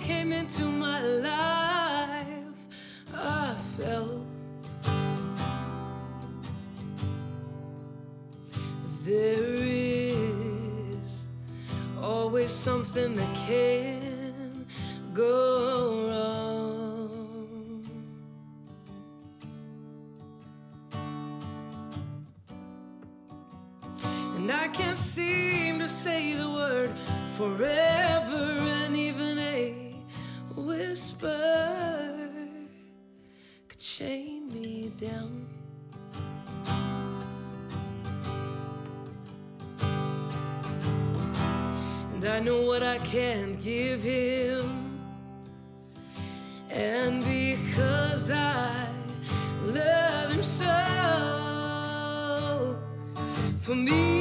came into my life, I felt there is always something that can go wrong. And I can't seem to say the word forever, I know what I can't give him. And because I love him so, for me,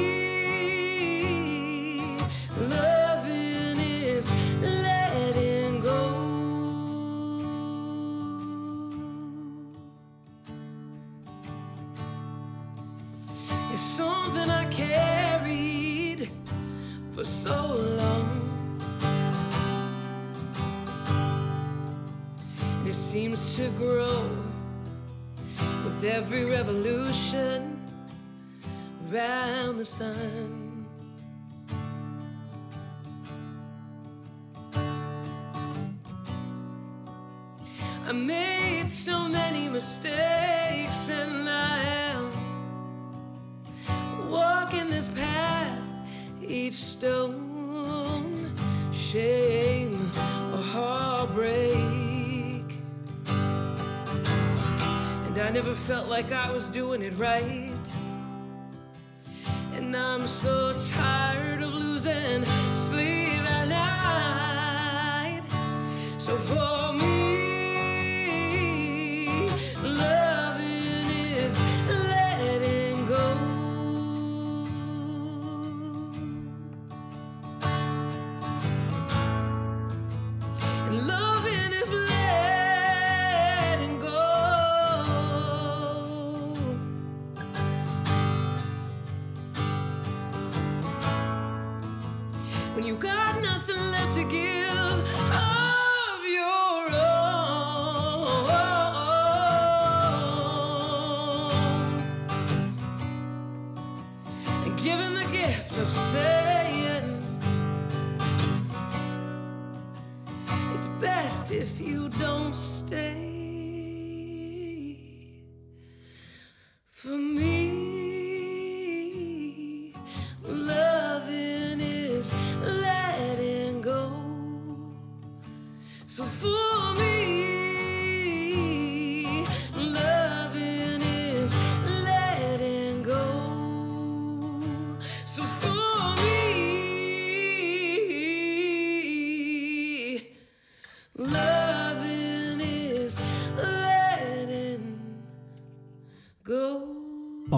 I made so many mistakes and I am walking this path each stone, shame or heartbreak. And I never felt like I was doing it right. And I'm so tired of losing sleep at night. So for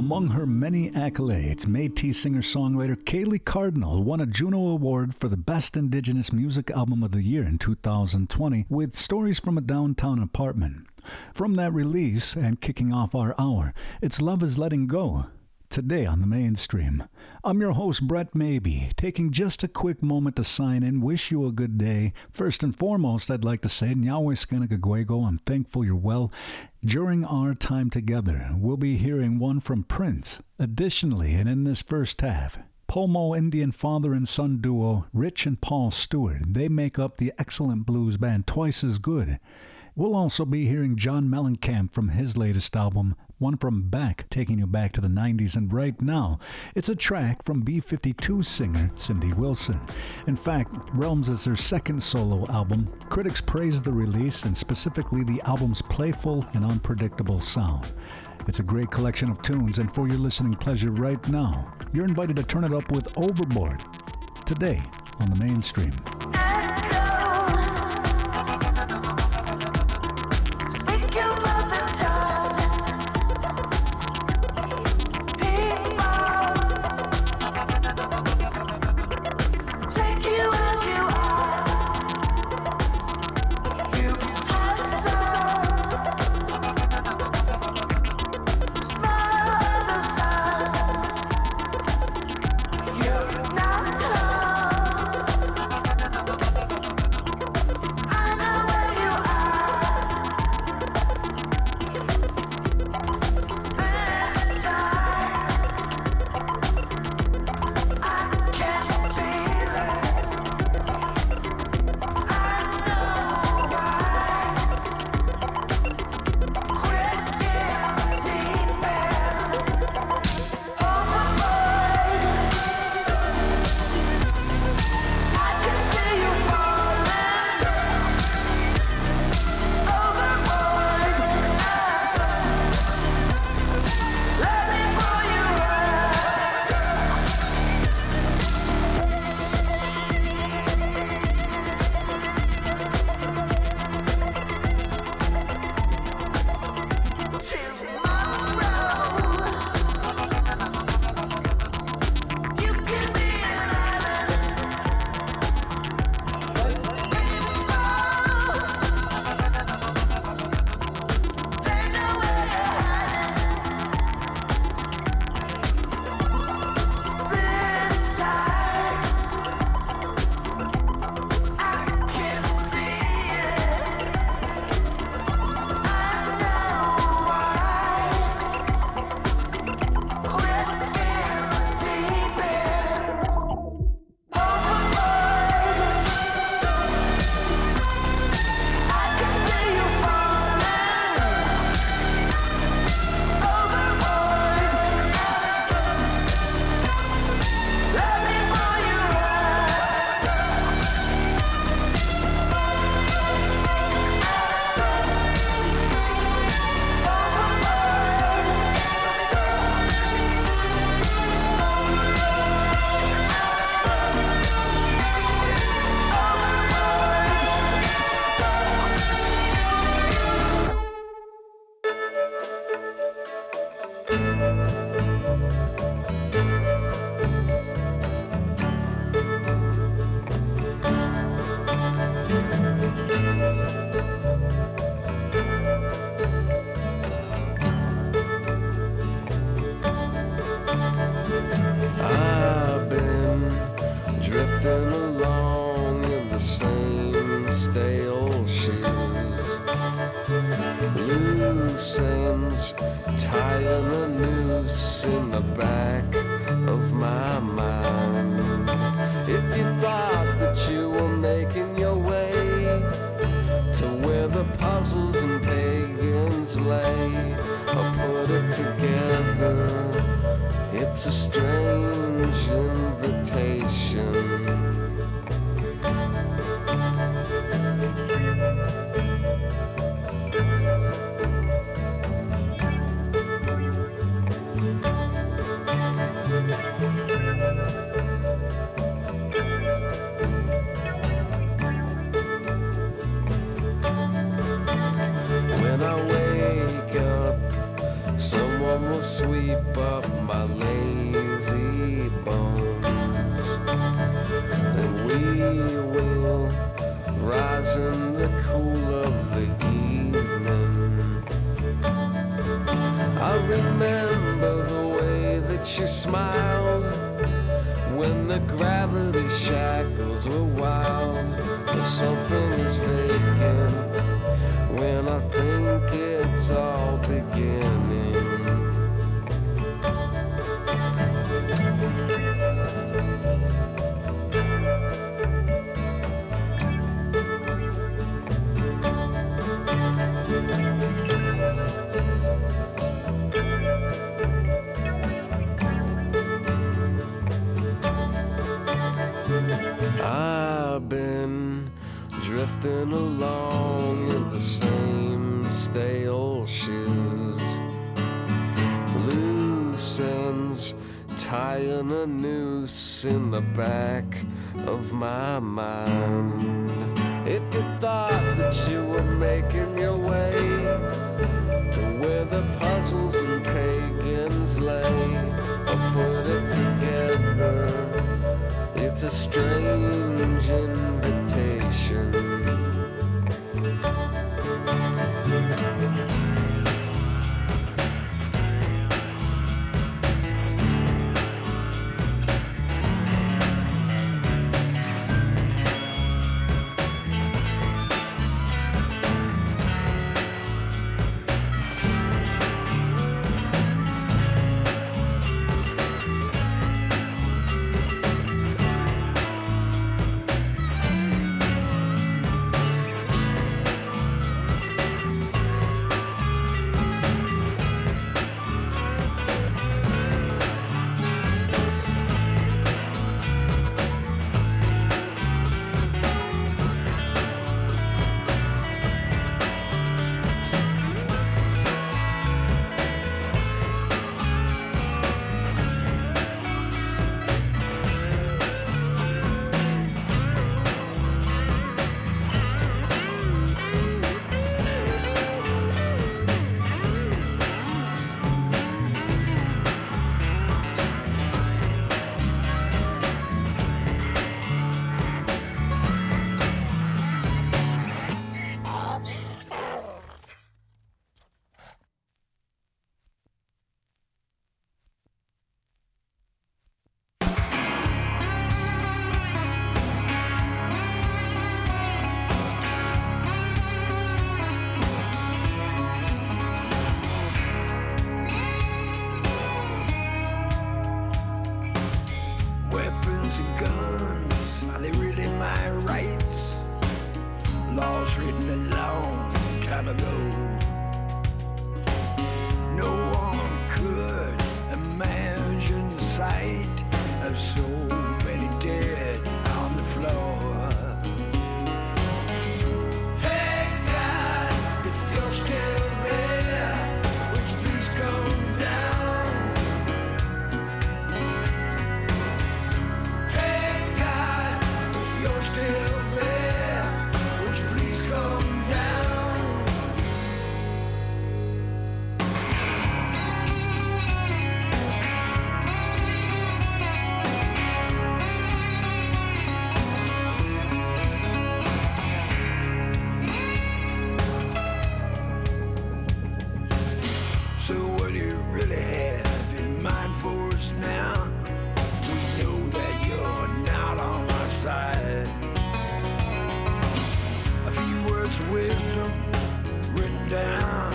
Among her many accolades, Métis singer-songwriter Celeigh Cardinal won a Juno Award for the Best Indigenous Music Album of the Year in 2020 with Stories from a Downtown Apartment. From that release and kicking off our hour, it's Love is Letting Go. Today on the mainstream. I'm your host, Brett Maybe, taking just a quick moment to sign in, wish you a good day. First and foremost, I'd like to say, Nyawe Skanakagwego, I'm thankful you're well. During our time together, we'll be hearing one from Prince. Additionally, and in this first half, Pomo Indian father and son duo Rich and Paul Stewart. They make up the excellent blues band Twice as Good. We'll also be hearing John Mellencamp from his latest album, one from Beck, taking you back to the 90s. And right now, it's a track from B 52 singer Cindy Wilson. In fact, Realms is her second solo album. Critics praise the release and specifically the album's playful and unpredictable sound. It's a great collection of tunes, and for your listening pleasure right now, you're invited to turn it up with Overboard today on the mainstream. The back wisdom written down.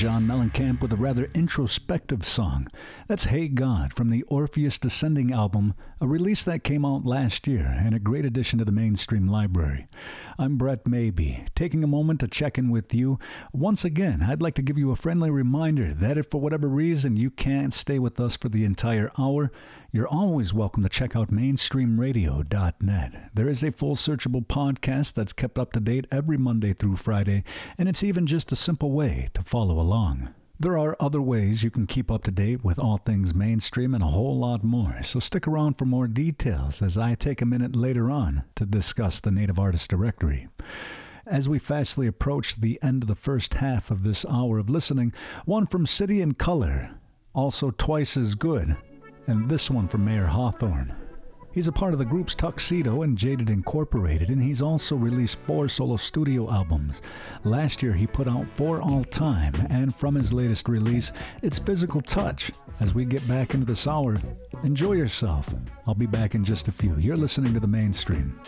John Mellencamp with a rather introspective song. That's Hey God from the Orpheus Descending album, a release that came out last year and a great addition to the mainstream library. I'm Brett Maybe, taking a moment to check in with you. Once again, I'd like to give you a friendly reminder that if for whatever reason you can't stay with us for the entire hour, you're always welcome to check out mainstreamradio.net. There is a full searchable podcast that's kept up to date every Monday through Friday, and it's even just a simple way to follow along. There are other ways you can keep up to date with all things mainstream and a whole lot more, so stick around for more details as I take a minute later on to discuss the Native Artist Directory. As we fastly approach the end of the first half of this hour of listening, one from City and Colour, also twice as good, and this one from Mayer Hawthorne. He's a part of the groups Tuxedo and Jaded Incorporated, and he's also released four solo studio albums. Last year, he put out For All Time, and from his latest release, it's Physical Touch. As we get back into this hour, enjoy yourself. I'll be back in just a few. You're listening to the mainstream.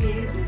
Touch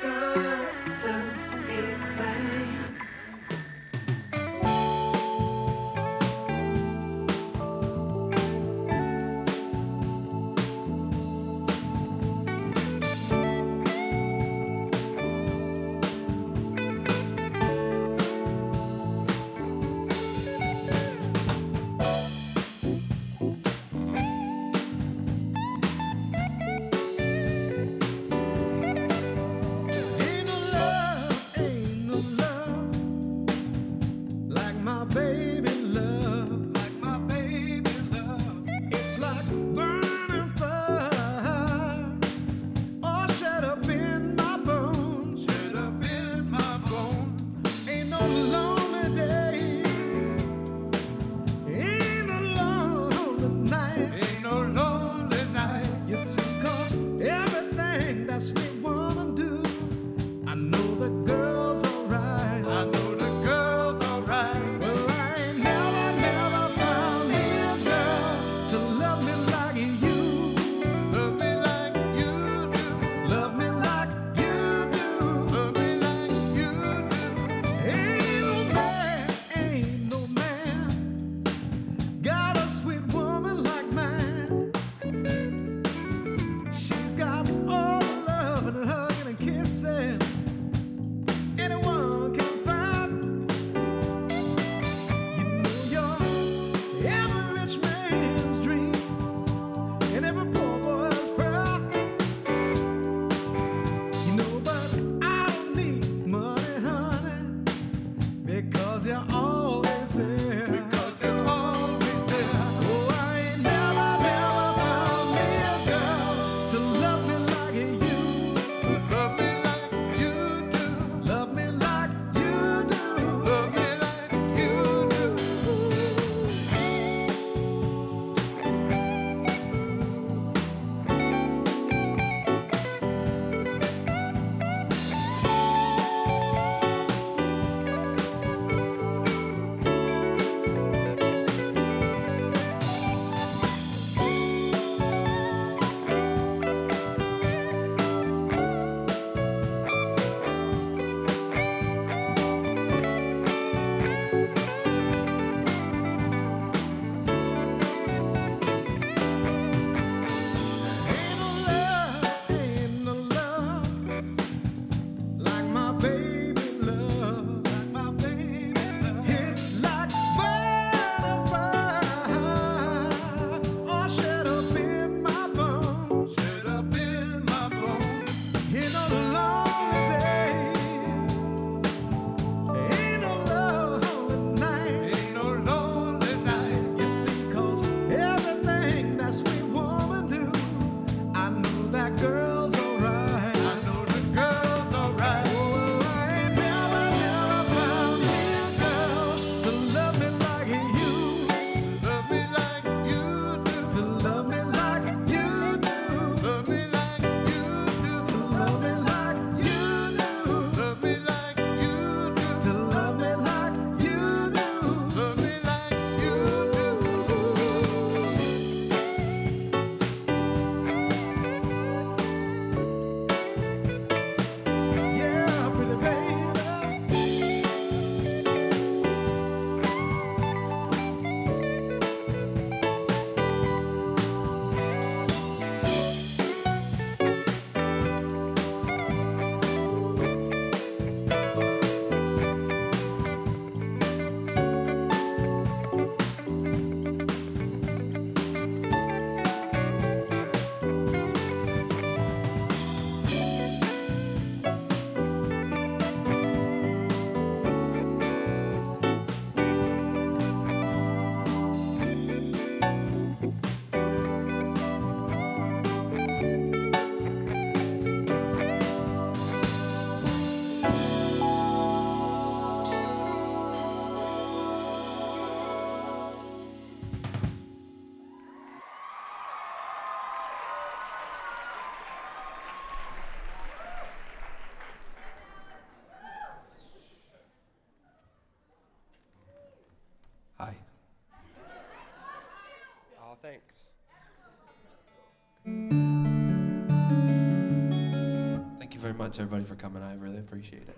much, everybody, for coming. I really appreciate it.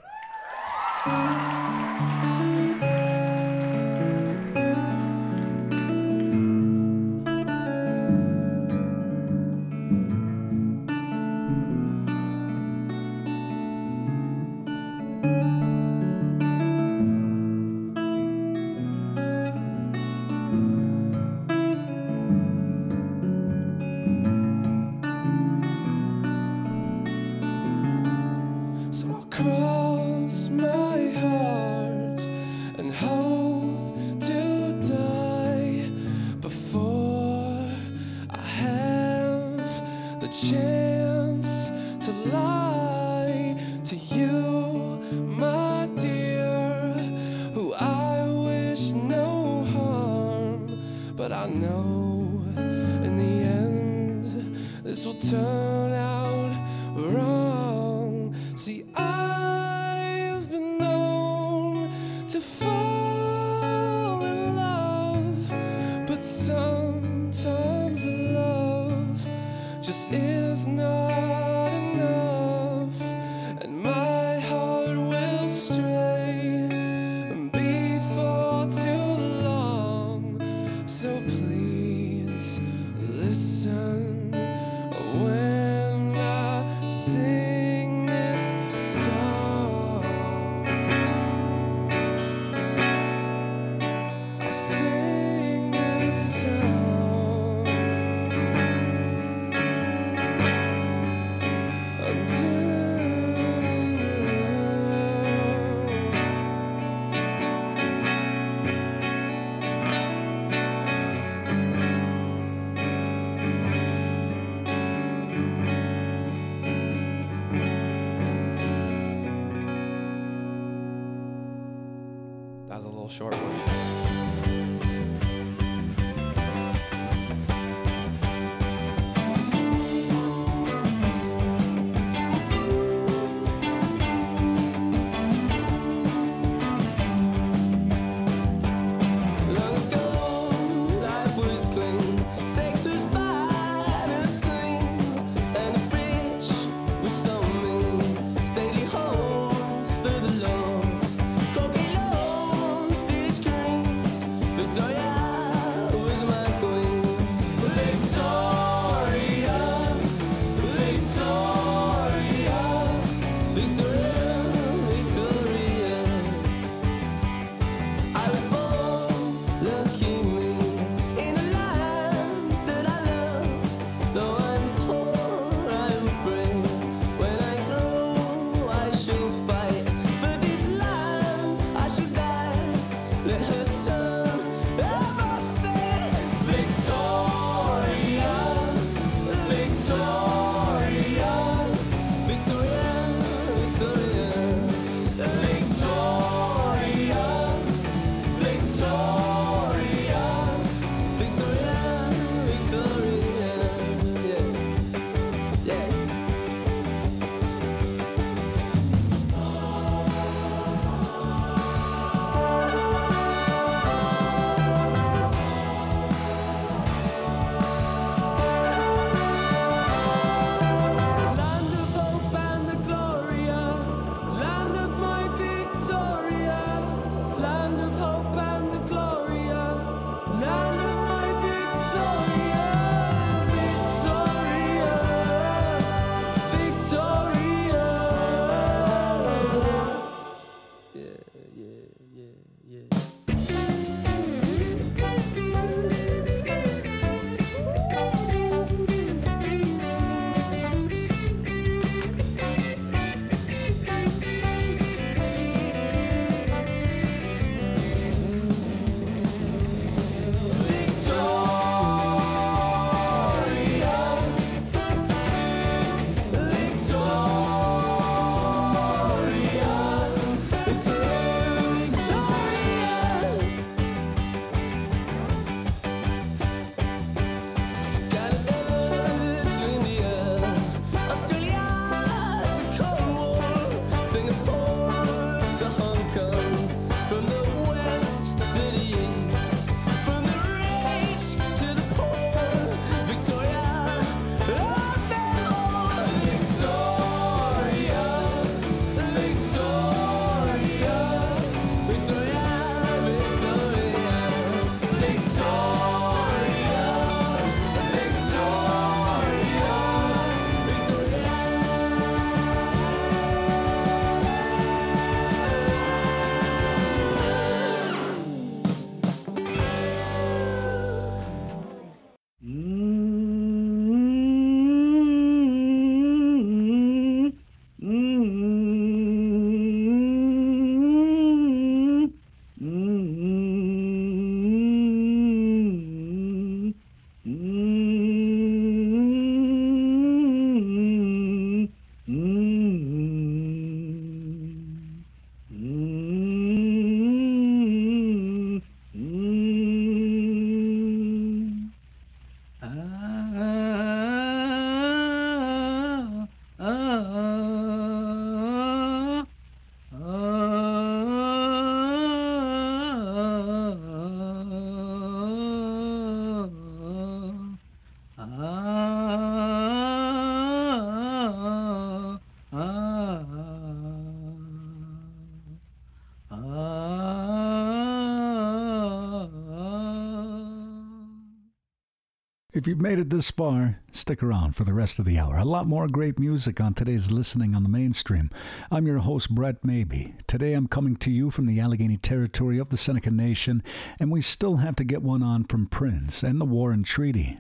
listen when I sing. If you've made it this far, stick around for the rest of the hour. A lot more great music on today's Listening on the Mainstream. I'm your host, Brett Maybe. Today I'm coming to you from the Allegheny territory of the Seneca Nation, and we still have to get one on from Prince and the War and Treaty.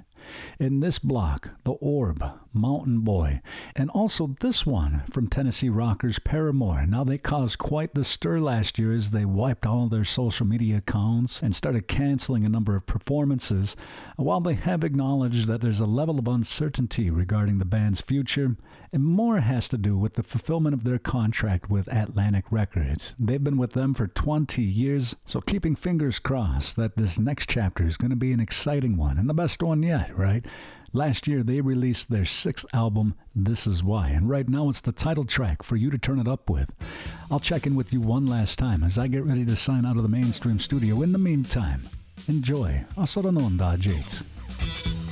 In this block, The Orb, Mountain Boy, and also this one from Tennessee rockers Paramore. Now, they caused quite the stir last year as they wiped all their social media accounts and started canceling a number of performances. While they have acknowledged that there's a level of uncertainty regarding the band's future, and more has to do with the fulfillment of their contract with Atlantic Records. They've been with them for 20 years, so keeping fingers crossed that this next chapter is going to be an exciting one and the best one yet, right? Last year, they released their sixth album, This Is Why, and right now it's the title track for you to turn it up with. I'll check in with you one last time as I get ready to sign out of the mainstream studio. In the meantime, enjoy Jates. If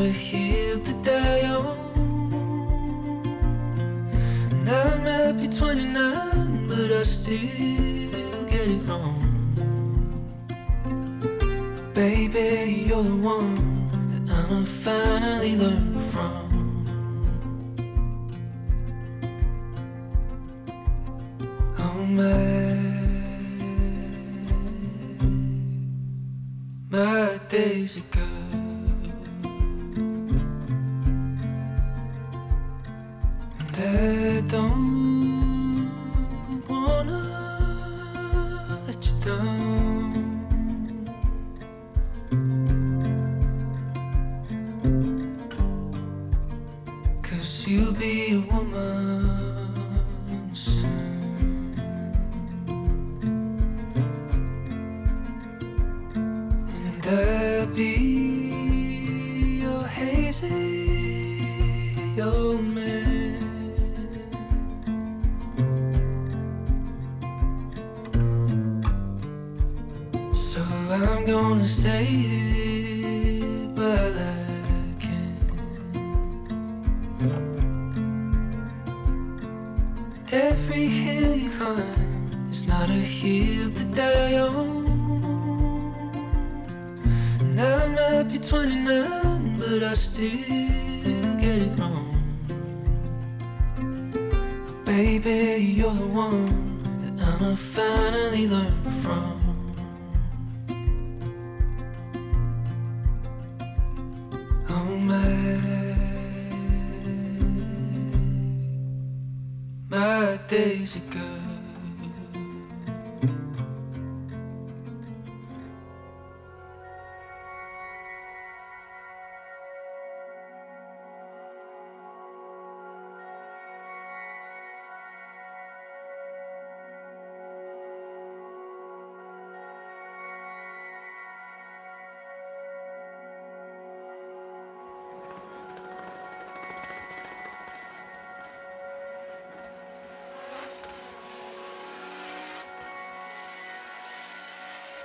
is not a And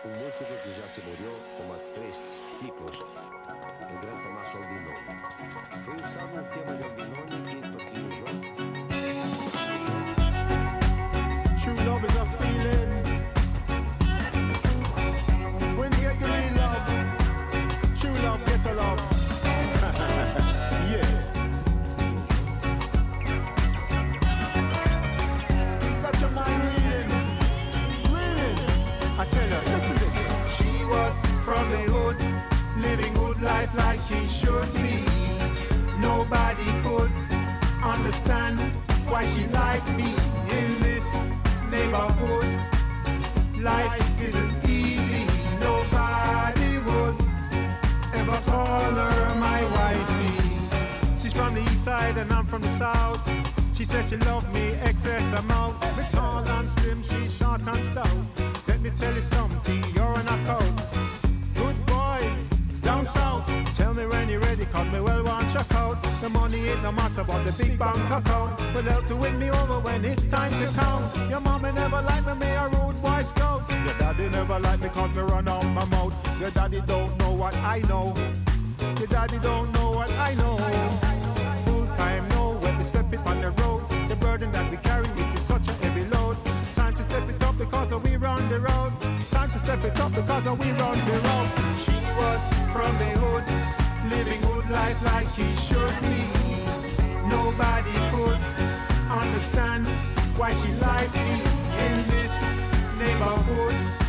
Un músico que ya se murió como tres ciclos, el gran Tomás Albinoni. Foi usado um tema de Albinoni que toquei João. True love is a feeling. Life like she should be. Nobody could understand why she liked me in this neighborhood. Life isn't easy. Nobody would ever call her my wifey. She's from the east side and I'm from the south. She says she loved me excess amount. Me tall and slim, she's short and stout. Let me tell you something, you're an account. Tell me when you're ready, cause me well want check out. The money ain't no matter but the big bank account. Will help to win me over when it's time to count. Your mama never liked me, me a rude boy scout. Your daddy never liked me cause me run out my mouth. Your daddy don't know what I know. Your daddy don't know what I know. Full time no, when we step it on the road. The burden that we carry, because we run the road. Time to step it up because we run the road. She was from the hood, living good life like she should be. Nobody could understand why she liked me in this neighborhood.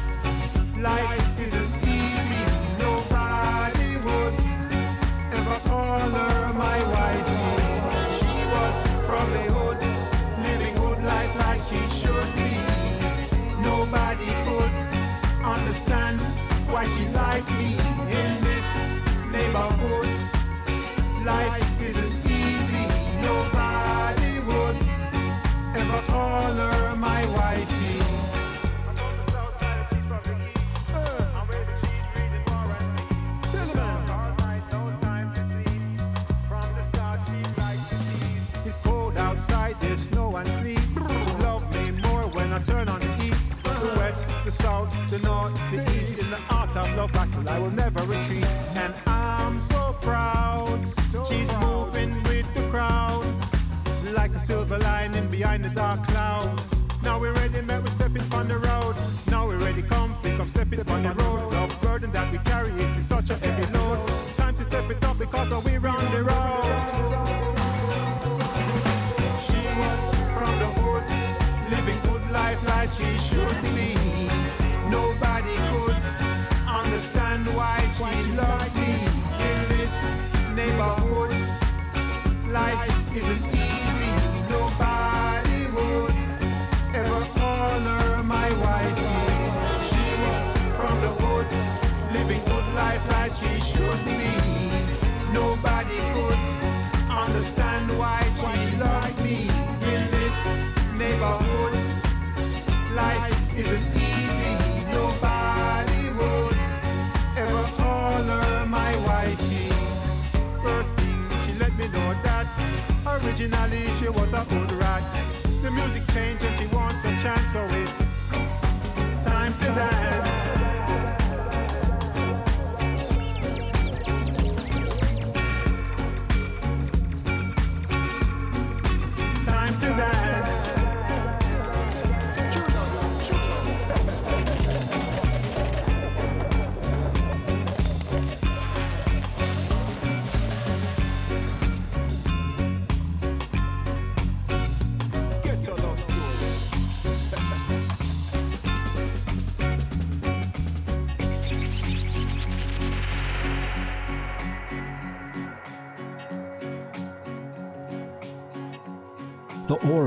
She let me know that originally she was a good rat. The music changed and she wants a chance, so it's time to dance.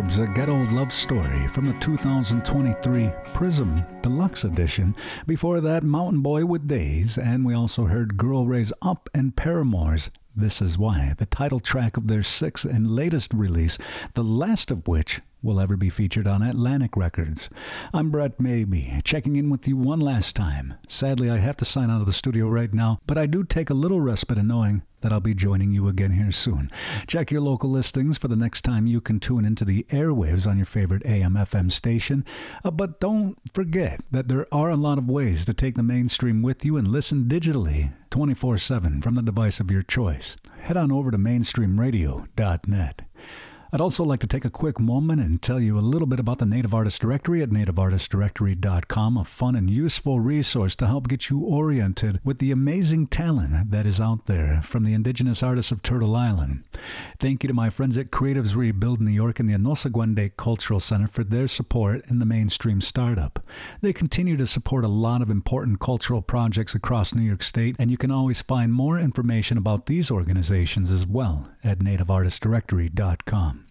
The Orb's, a ghetto love story from the 2023 Prism Deluxe Edition. Before that, Mountain Boy with Dais, and we also heard Girl Ray's Up and Paramore's This Is Why, the title track of their sixth and latest release, the last of which will ever be featured on Atlantic Records. I'm Brett Maybe, checking in with you one last time. Sadly, I have to sign out of the studio right now, but I do take a little respite in knowing that I'll be joining you again here soon. Check your local listings for the next time you can tune into the airwaves on your favorite AM FM station. Uh, but don't forget that there are a lot of ways to take the mainstream with you and listen digitally 24 7 from the device of your choice. Head on over to mainstreamradio.net. I'd also like to take a quick moment and tell you a little bit about the Native Artist Directory at nativeartistdirectory.com, a fun and useful resource to help get you oriented with the amazing talent that is out there from the indigenous artists of Turtle Island. Thank you to my friends at Creatives Rebuild New York and the Onöhsagwë:de' Cultural Center for their support in the mainstream startup. They continue to support a lot of important cultural projects across New York State, and you can always find more information about these organizations as well at nativeartistdirectory.com.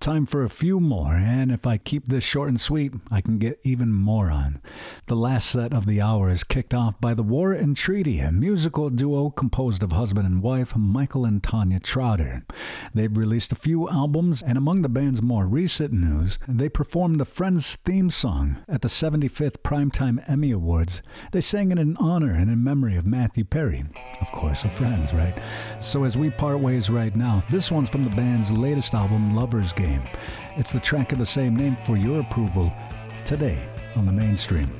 Time for a few more, and if I keep this short and sweet, I can get even more on. The last set of the hour is kicked off by the War and Treaty, a musical duo composed of husband and wife, Michael and Tanya Trotter. They've released a few albums, and among the band's more recent news, they performed the Friends theme song at the 75th Primetime Emmy Awards. They sang it in honor and in memory of Matthew Perry, of course, of Friends, right? So as we part ways right now, this one's from the band's latest album, Lover's Game. It's the track of the same name for your approval today on the mainstream.